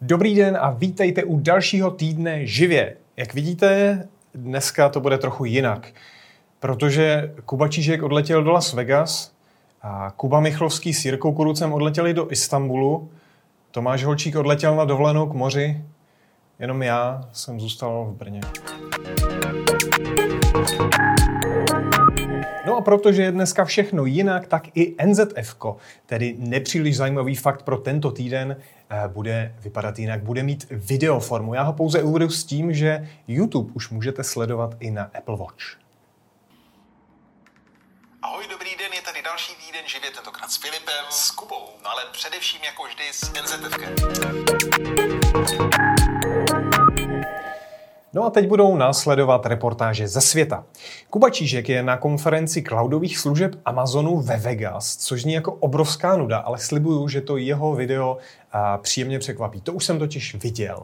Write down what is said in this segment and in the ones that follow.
Dobrý den a vítejte u dalšího týdne živě. Jak vidíte, dneska to bude trochu jinak, protože Kuba Čížek odletěl do Las Vegas a Kuba Michlovský s Jirkou Kurucem odletěli do Istanbulu, Tomáš Holčík odletěl na dovolenou k moři, jenom já jsem zůstal v Brně. No a protože je dneska všechno jinak, tak i NZF, tedy nepříliš zajímavý fakt pro tento týden, eh, bude vypadat jinak, bude mít videoformu. Já ho pouze uvedu s tím, že YouTube už můžete sledovat i na Apple Watch. Ahoj, dobrý den, je tady další týden živě, tentokrát s Filipem, s Kubou, no ale především jako vždy s NZF. No a teď budou následovat reportáže ze světa. Kuba Čížek je na konferenci cloudových služeb Amazonu ve Vegas, což zní jako obrovská nuda, ale slibuju, že to jeho video příjemně překvapí. To už jsem totiž viděl.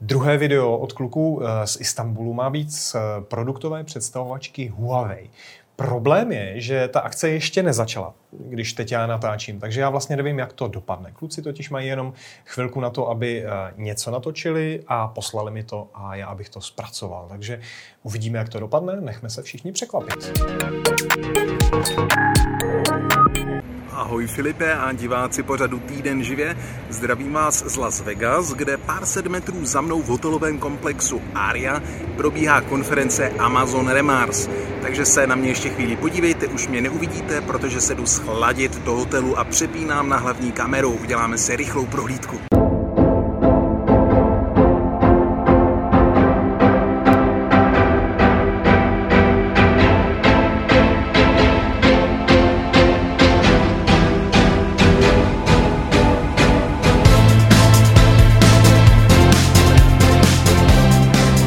Druhé video od kluků e, z Istanbulu má být z produktové představovačky Huawei. Problém je, že ta akce ještě nezačala, když teď já natáčím, takže já vlastně nevím, jak to dopadne. Kluci totiž mají jenom chvilku na to, aby eh, něco natočili a poslali mi to a já abych to zpracoval. Takže uvidíme, jak to dopadne, nechme se všichni překvapit. Ahoj Filipe a diváci pořadu Týden živě. Zdravím vás z Las Vegas, kde pár set metrů za mnou v hotelovém komplexu Aria probíhá konference Amazon Remars. Takže se na mě ještě chvíli podívejte, už mě neuvidíte, protože se jdu schladit do hotelu a přepínám na hlavní kameru. Uděláme si rychlou prohlídku.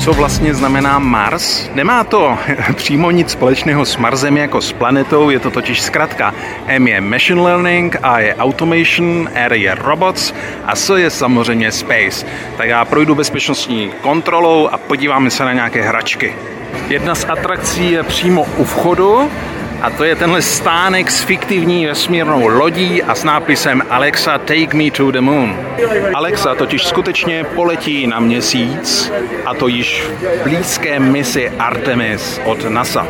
Co vlastně znamená Mars. Nemá to přímo nic společného s Marsem jako s planetou, je to totiž zkrátka. M je Machine Learning, A je Automation, R je Robots a S je samozřejmě Space. Tak já projdu bezpečnostní kontrolou a podíváme se na nějaké hračky. Jedna z atrakcí je přímo u vchodu, a to je tenhle stánek s fiktivní vesmírnou lodí a s nápisem Alexa take me to the moon. Alexa totiž skutečně poletí na měsíc a to již v blízké misi Artemis od NASA.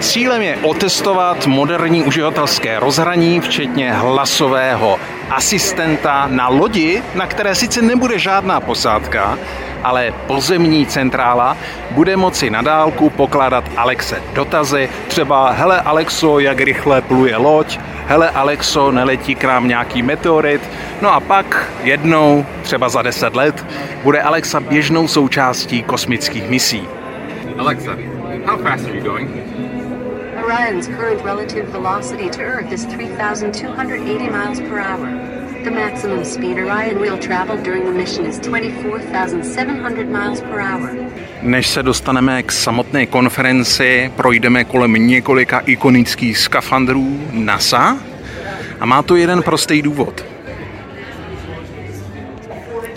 Cílem je otestovat moderní uživatelské rozhraní, včetně hlasového asistenta na lodi, na které sice nebude žádná posádka, ale pozemní centrála bude moci na dálku pokládat Alexe dotazy, třeba hele Alexo, jak rychle pluje loď, hele Alexo, neletí k nám nějaký meteorit, no a pak jednou, třeba za deset let, bude Alexa běžnou součástí kosmických misí. Alexa, how fast are you going? Orion's current relative velocity to Earth is 3,280 miles per hour. The maximum speed Orion will travel during the mission is 24,700 miles per hour. Než se dostaneme k samotné konferenci, projdeme kolem několika ikonických skafandrů NASA a má to jeden prostý důvod.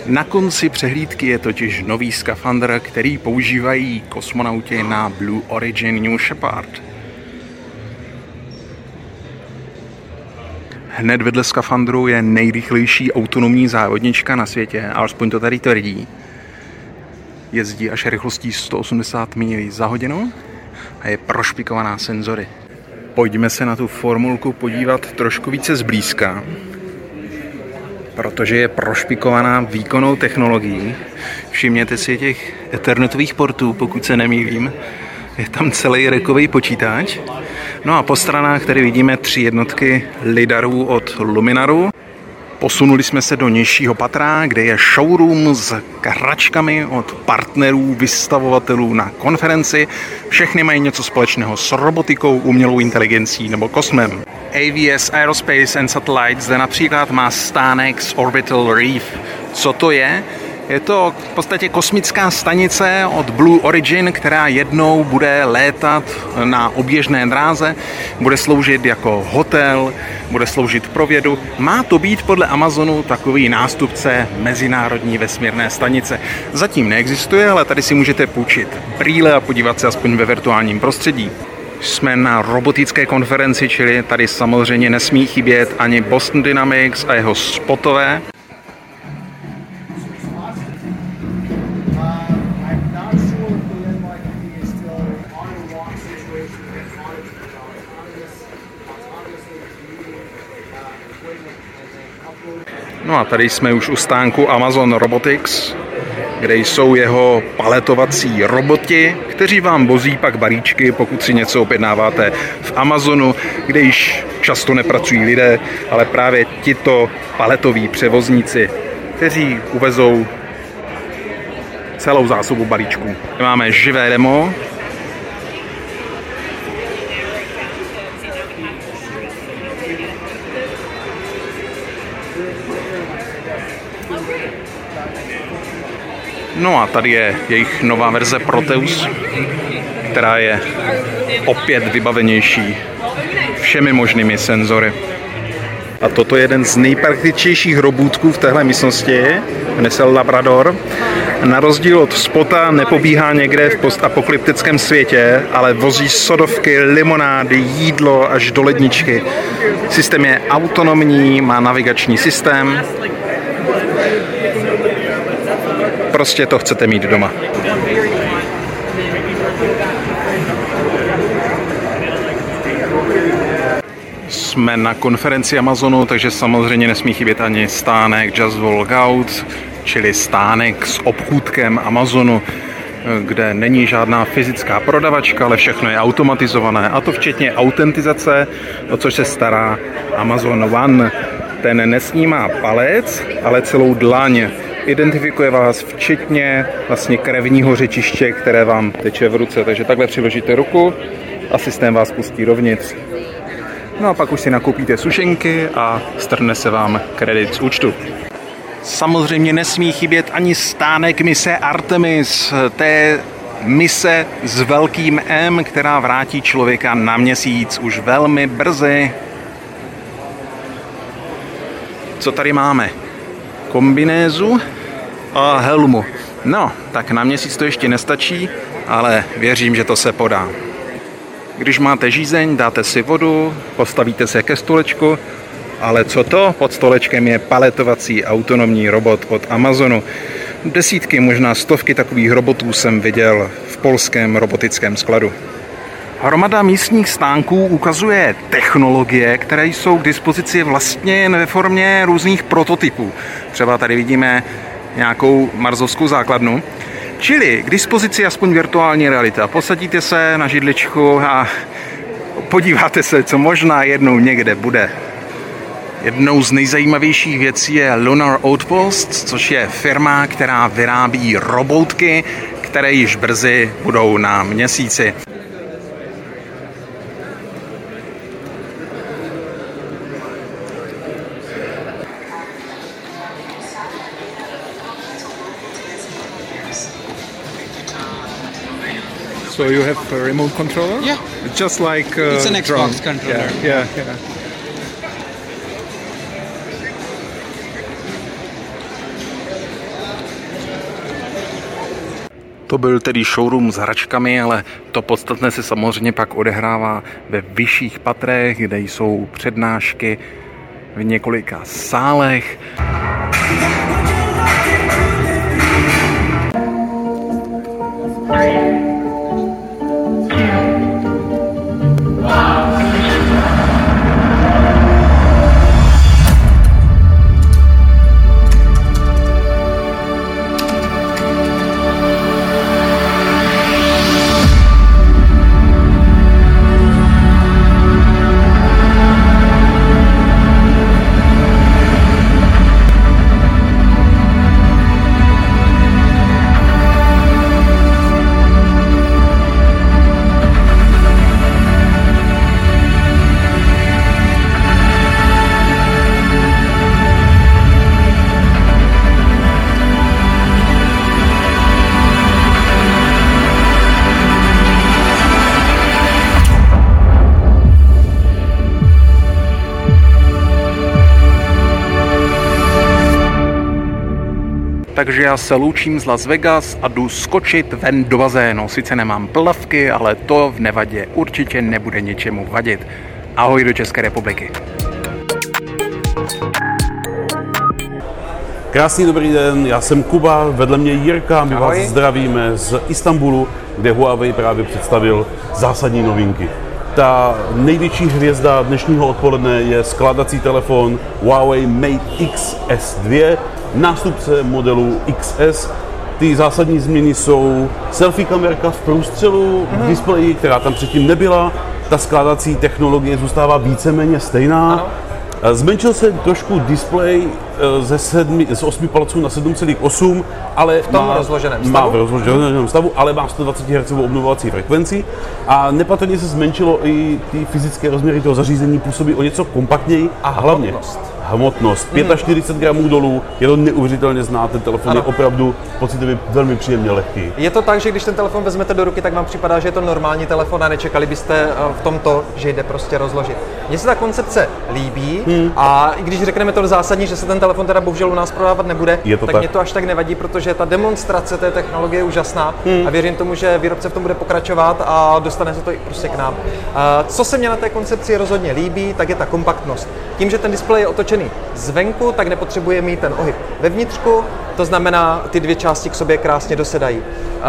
Na konci přehlídky je totiž nový skafandr, který používají kosmonauti na Blue Origin New Shepard. Hned vedle skafandru je nejrychlejší autonomní závodnička na světě, alespoň to tady tvrdí. Jezdí až rychlostí 180 mil za hodinu a je prošpikovaná senzory. Pojďme se na tu formulku podívat trošku více zblízka, protože je prošpikovaná výkonnou technologií. Všimněte si těch ethernetových portů, pokud se nemýlím. Je tam celý rekový počítač No a po stranách tady vidíme tři jednotky lidarů od Luminaru. Posunuli jsme se do nižšího patra, kde je showroom s hračkami od partnerů, vystavovatelů na konferenci. Všechny mají něco společného s robotikou, umělou inteligencí nebo kosmem. AVS Aerospace and Satellites zde například má stánek z Orbital Reef. Co to je? Je to v podstatě kosmická stanice od Blue Origin, která jednou bude létat na oběžné dráze, bude sloužit jako hotel, bude sloužit pro vědu. Má to být podle Amazonu takový nástupce mezinárodní vesmírné stanice. Zatím neexistuje, ale tady si můžete půjčit brýle a podívat se aspoň ve virtuálním prostředí. Jsme na robotické konferenci, čili tady samozřejmě nesmí chybět ani Boston Dynamics a jeho spotové. No a tady jsme už u stánku Amazon Robotics, kde jsou jeho paletovací roboti, kteří vám vozí pak balíčky, pokud si něco objednáváte v Amazonu, kde již často nepracují lidé, ale právě tito paletoví převozníci, kteří uvezou celou zásobu balíčků. Máme živé demo, No a tady je jejich nová verze Proteus, která je opět vybavenější všemi možnými senzory. A toto je jeden z nejpraktičtějších robůtků v téhle místnosti, jmenuje se Labrador. Na rozdíl od Spota nepobíhá někde v postapokalyptickém světě, ale vozí sodovky, limonády, jídlo až do ledničky. Systém je autonomní, má navigační systém. Prostě to chcete mít doma. Jsme na konferenci Amazonu, takže samozřejmě nesmí chybět ani stánek Just Walk Out, čili stánek s obchůdkem Amazonu, kde není žádná fyzická prodavačka, ale všechno je automatizované. A to včetně autentizace, o což se stará Amazon One. Ten nesnímá palec, ale celou dlaň. Identifikuje vás včetně vlastně krevního řečiště, které vám teče v ruce. Takže takhle přiložíte ruku a systém vás pustí dovnitř. No a pak už si nakoupíte sušenky a strhne se vám kredit z účtu. Samozřejmě nesmí chybět ani stánek mise Artemis, té mise s velkým M, která vrátí člověka na měsíc už velmi brzy. Co tady máme? Kombinézu a helmu. No, tak na měsíc to ještě nestačí, ale věřím, že to se podá. Když máte žízeň, dáte si vodu, postavíte se ke stolečku, ale co to? Pod stolečkem je paletovací autonomní robot od Amazonu. Desítky, možná stovky takových robotů jsem viděl v polském robotickém skladu. Hromada místních stánků ukazuje technologie, které jsou k dispozici vlastně jen ve formě různých prototypů. Třeba tady vidíme nějakou marzovskou základnu. Čili k dispozici aspoň virtuální realita. Posadíte se na židličku a podíváte se, co možná jednou někde bude. Jednou z nejzajímavějších věcí je Lunar Outpost, což je firma, která vyrábí robotky, které již brzy budou na měsíci. So you have a remote controller? Yeah. It's just like uh, It's an Xbox drone. controller. Yeah, yeah, yeah. To byl tedy showroom s hračkami, ale to podstatné se samozřejmě pak odehrává ve vyšších patrech, kde jsou přednášky v několika sálech. Takže já se loučím z Las Vegas a jdu skočit ven do bazénu. Sice nemám plavky, ale to v Nevadě určitě nebude ničemu vadit. Ahoj do České republiky. Krásný dobrý den, já jsem Kuba, vedle mě Jirka, my Ahoj. vás zdravíme z Istanbulu, kde Huawei právě představil zásadní novinky. Ta největší hvězda dnešního odpoledne je skládací telefon Huawei Mate X S2, nástupce modelu XS. Ty zásadní změny jsou selfie kamerka v průstřelu, v displeji, která tam předtím nebyla. Ta skládací technologie zůstává víceméně stejná. Ano. Eh, Zmenšil se trošku displej eh, ze, sedmi, z 8 palců na 7,8, ale v tom má, rozloženém má stavu? v rozloženém stavu, ale má 120 Hz obnovovací frekvenci a nepatrně se zmenšilo i ty fyzické rozměry toho zařízení, působí o něco kompaktněji A hlavně hmotnost. Hmotnost. 45 gramů dolů, je to neuvěřitelně znát, ten telefon Ano. je opravdu pocitově velmi příjemně lehký. Je to tak, že když ten telefon vezmete do ruky, tak vám připadá, že je to normální telefon a nečekali byste eh, v tomto, že jde prostě rozložit. Mně se ta koncepce líbí Hmm. a i když řekneme to zásadní, že se ten telefon teda bohužel u nás prodávat nebude, Je to tak, tak. mě to až tak nevadí, protože ta demonstrace té technologie je úžasná Hmm. a věřím tomu, že výrobce v tom bude pokračovat a dostane se to i prostě k nám. A co se mně na té koncepci rozhodně líbí, tak je ta kompaktnost. Tím, že ten displej je otočený zvenku, tak nepotřebuje mít ten ohyb vevnitřku, to znamená, ty dvě části k sobě krásně dosedají. Eh,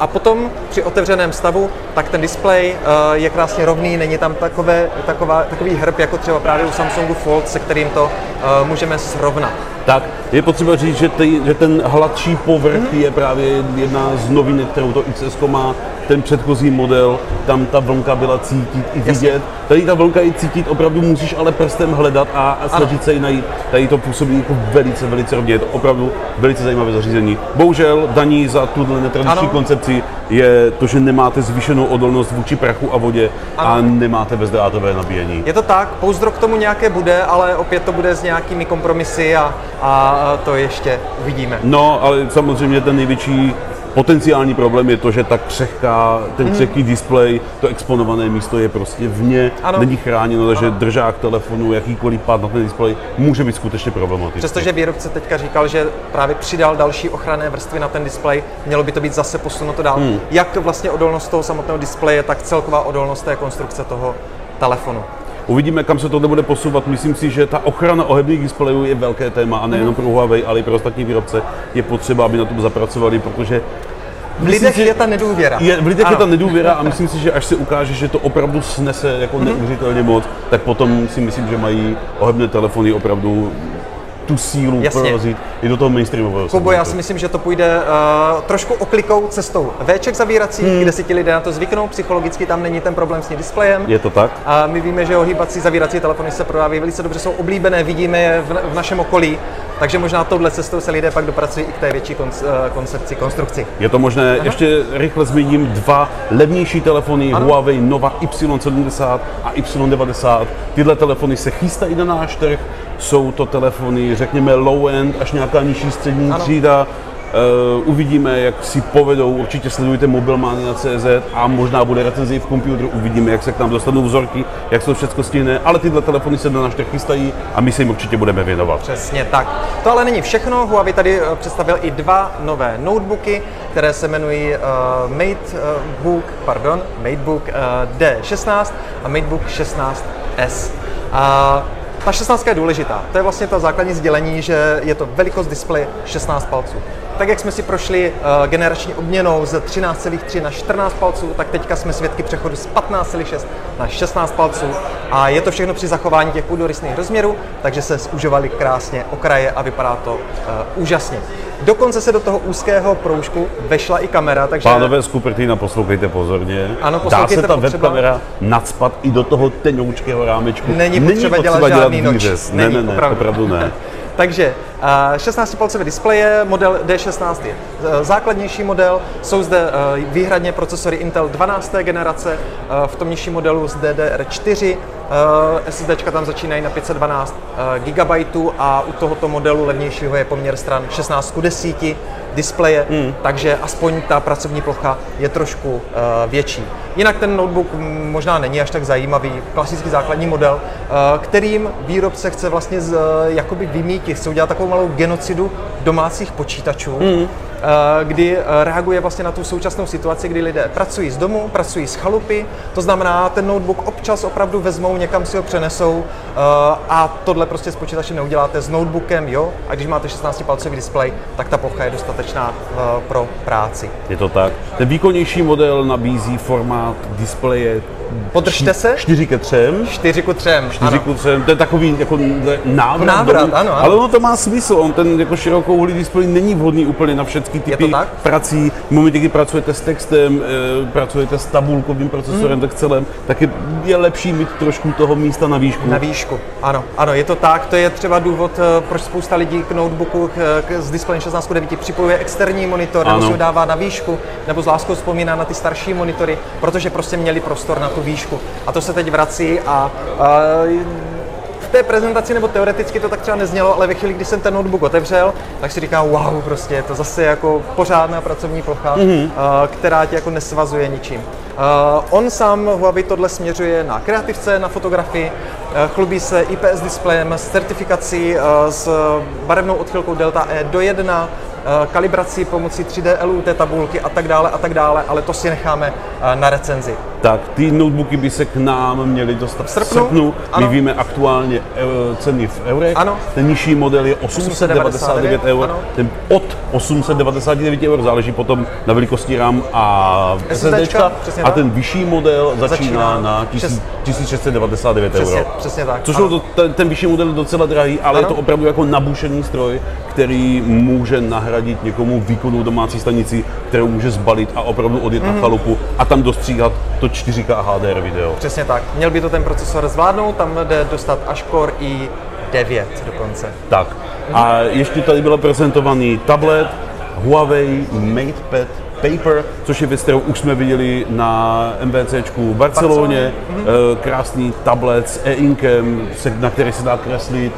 A potom při otevřeném stavu, tak ten displej eh, je krásně rovný, není tam takové, taková, takový hrb, jako třeba právě u Samsungu Fold, se kterým to eh, můžeme srovnat. Tak, je potřeba říct, že, ty, že ten hladší povrch je právě jedna z novinek, kterou to XS má. Ten předchozí model, tam ta vlnka byla cítit i vidět. Tady ta vlnka je cítit, opravdu musíš ale prstem hledat a, a snažit se ji najít. Tady to působí jako velice, velice rovně. Je to opravdu velice zajímavé zařízení. Bohužel daní za tuhle netradiční Ano. koncepci je to, že nemáte zvýšenou odolnost vůči prachu a vodě a Ano. nemáte bezdrátové nabíjení. Je to tak, pouzdro k tomu nějaké bude, ale opět to bude s nějakými kompromisy a, a to ještě uvidíme. No, ale samozřejmě ten největší potenciální problém je to, že ta křehká, ten křehký displej, to exponované místo je prostě vně, Ano. není chráněno, takže držák telefonu, jakýkoliv pád na ten displej může být skutečně problematický. Přestože výrobce teďka říkal, že právě přidal další ochranné vrstvy na ten displej, mělo by to být zase posunuto dál. Hmm. Jak vlastně odolnost toho samotného displeje, tak celková odolnost té konstrukce toho telefonu. Uvidíme, kam se to bude posouvat. Myslím si, že ta ochrana ohebných displejů je velké téma a nejenom pro Huawei, ale i pro ostatní výrobce je potřeba, aby na tom zapracovali, protože V lidech je ta nedůvěra. Je, v lidech Ano. je ta nedůvěra a myslím si, že až se ukáže, že to opravdu snese jako Mhm. neuvěřitelně moc, tak potom si myslím, že mají ohebné telefony opravdu tu sílu Jasně. prorazit i do toho mainstreamového Kubo, já si myslím, že to půjde uh, trošku oklikou cestou Vček zavírací, Hmm. kde si ti lidé na to zvyknou, psychologicky tam není ten problém s tím displejem. Je to tak? A my víme, že ohýbací zavírací telefony se prodávají velice dobře, jsou oblíbené, vidíme je v, v našem okolí, takže možná touhle cestou se lidé pak dopracují i k té větší konc, eh, koncepci, konstrukci. Je to možné. Ještě rychle zmíním dva levnější telefony Ano. Huawei Nova Y70 a Y90. Tyhle telefony se chystají na náš trh. Jsou to telefony, řekněme, low-end, až nějaká nižší střední Ano. třída. Uh, uvidíme, jak si povedou, určitě sledujte mobilmania.cz a možná bude recenzi v počítači, uvidíme, jak se k nám dostanou vzorky, jak se to všechno stihne, ale tyhle telefony se na náš trh chystají a my se jim určitě budeme věnovat. Přesně tak. To ale není všechno. Huawei tady eh, představil i dva nové notebooky, které se jmenují uh, MateBook, pardon, MateBook uh, D16 a MateBook 16S. A ta 16 je důležitá. To je vlastně to základní sdělení, že je to velikost displeje 16 palců. Tak jak jsme si prošli uh, generační obměnou z 13,3 na 14 palců, tak teďka jsme svědky přechodu z 15,6 na 16 palců. A je to všechno při zachování těch půdorysných rozměrů, takže se zužovaly krásně okraje a vypadá to uh, úžasně. Dokonce se do toho úzkého proužku vešla i kamera, takže Pánové z Cupertina, poslouchejte pozorně. Ano, Dá poslouchejte se ta potřeba. webkamera nadspat i do toho tenoučkého rámečku. Není potřeba dělat žádný noč. výřez. Ne, Není, ne, ne, opravdu. opravdu ne. Takže eh, 16-palcové displeje, model D16 je eh, základnější model, jsou zde eh, výhradně procesory Intel 12. generace, eh, v tom nižším modelu z DDR4, SSD tam začínají na 512 GB a u tohoto modelu levnějšího je poměr stran 16 k 10 displeje, Hmm. takže aspoň ta pracovní plocha je trošku eh, větší. Jinak ten notebook mm, možná není až tak zajímavý, klasický základní model, eh, kterým výrobce chce vlastně z, eh, jakoby vymítit, chce udělat takovou malou genocidu domácích počítačů. Hmm. Eh, kdy eh, reaguje vlastně na tu současnou situaci, kdy lidé pracují z domu, pracují z chalupy, to znamená, ten notebook občas opravdu vezmou, někam si ho přenesou eh, a tohle prostě s počítačem neuděláte s notebookem, jo, a když máte 16-palcový displej, tak ta plocha je dostatečná pro práci. Je to tak. Ten výkonnější model nabízí formát displeje Podržte se. 4 ke 3. 4 ku 3. 4 ku 3. To je takový jako návrat. návrat ano, ano. Ale ono to má smysl. On ten jako širokouhlý displej není vhodný úplně na všechny typy prací. V momentě, kdy pracujete s textem, e, pracujete s tabulkovým procesorem, hmm. tak celém, tak je, je lepší mít trošku toho místa na výšku. Na výšku, ano, ano, je to tak. To je třeba důvod, eh, proč spousta lidí k notebooku k, k, s displejem 16.9 připojuje externí monitor, nebo si ho dává na výšku, nebo s láskou vzpomíná na ty starší monitory, protože prostě měli prostor na tu výšku. A to se teď vrací a, a v té prezentaci nebo teoreticky to tak třeba neznělo, ale ve chvíli, kdy jsem ten notebook otevřel, tak si říkám, wow, prostě je to zase jako pořádná pracovní plocha, mm-hmm. která tě jako nesvazuje ničím. On sám Huawei tohle směřuje na kreativce, na fotografii, chlubí se IPS displejem s certifikací s barevnou odchylkou Delta E do 1, Eh, kalibraci pomocí 3D LUT tabulky a tak dále a tak dále, ale to si necháme eh, na recenzi. Tak, ty notebooky by se k nám měly dostat v srpnu. V srpnu. My víme aktuálně eh, ceny v eurech. Ano. Ten nižší model je 899 eur. Ano. Ten od 899 eur záleží potom na velikosti RAM a SSD. A ten vyšší model začíná, začíná na 1699 přesně, euro. Přesně tak. Což to, ten, ten vyšší model je docela drahý, ale ano. je to opravdu jako nabušený stroj, který může nahradit někomu výkonnou domácí stanici, kterou může zbalit a opravdu odjet mm-hmm. na mhm. chalupu a tam dostříhat to 4K HDR video. Přesně tak. Měl by to ten procesor zvládnout, tam jde dostat až Core i9 dokonce. Tak. A ještě tady byl prezentovaný tablet Huawei MatePad Paper, což je věc, kterou už jsme viděli na MVCčku v Barceloně. Barceloně. Krásný tablet s e-inkem, na který se dá kreslit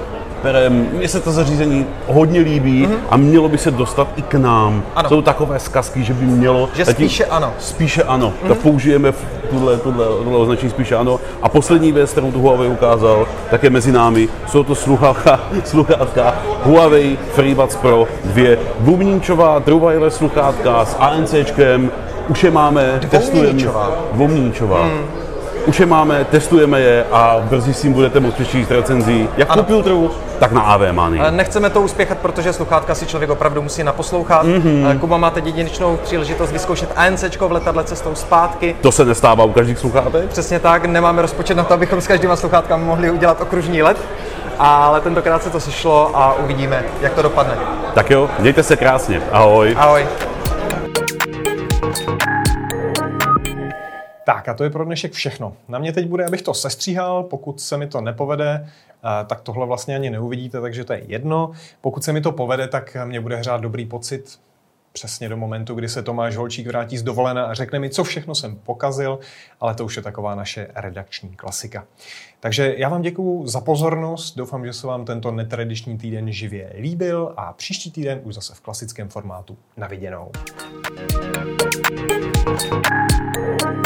perem. Mně se to zařízení hodně líbí mm-hmm. a mělo by se dostat i k nám. Ano. Jsou takové zkazky, že by mělo... Že spíše ano. Spíše ano. Mm-hmm. Tak použijeme v tuhle, tuhle, tuhle označení spíše ano. A poslední věc, kterou tu Huawei ukázal, tak je mezi námi. Jsou to sluchátka, sluchátka Huawei FreeBuds Pro 2. Bubníčová wireless sluchátka s ANCčkem. Už je máme, testujeme. Dvoumníčová. Mm. Už je máme, testujeme je a brzy si jim budete moct přečíst recenzí jak ano. filtru, tak na AV Money. Nechceme to uspěchat, protože sluchátka si člověk opravdu musí naposlouchat. Mm-hmm. Kuba má teď jedinečnou příležitost vyzkoušet ANC v letadle cestou zpátky. To se nestává u každých sluchátek? Přesně tak, nemáme rozpočet na to, abychom s každýma sluchátkami mohli udělat okružní let. Ale tentokrát se to sešlo a uvidíme, jak to dopadne. Tak jo, mějte se krásně. Ahoj. Ahoj. Tak a to je pro dnešek všechno. Na mě teď bude, abych to sestříhal, pokud se mi to nepovede, eh, tak tohle vlastně ani neuvidíte, takže to je jedno. Pokud se mi to povede, tak mě bude hřát dobrý pocit, přesně do momentu, kdy se Tomáš Holčík vrátí z dovolené a řekne mi, co všechno jsem pokazil, ale to už je taková naše redakční klasika. Takže já vám děkuji za pozornost, doufám, že se vám tento netradiční týden živě líbil a příští týden už zase v klasickém formátu. Na thank you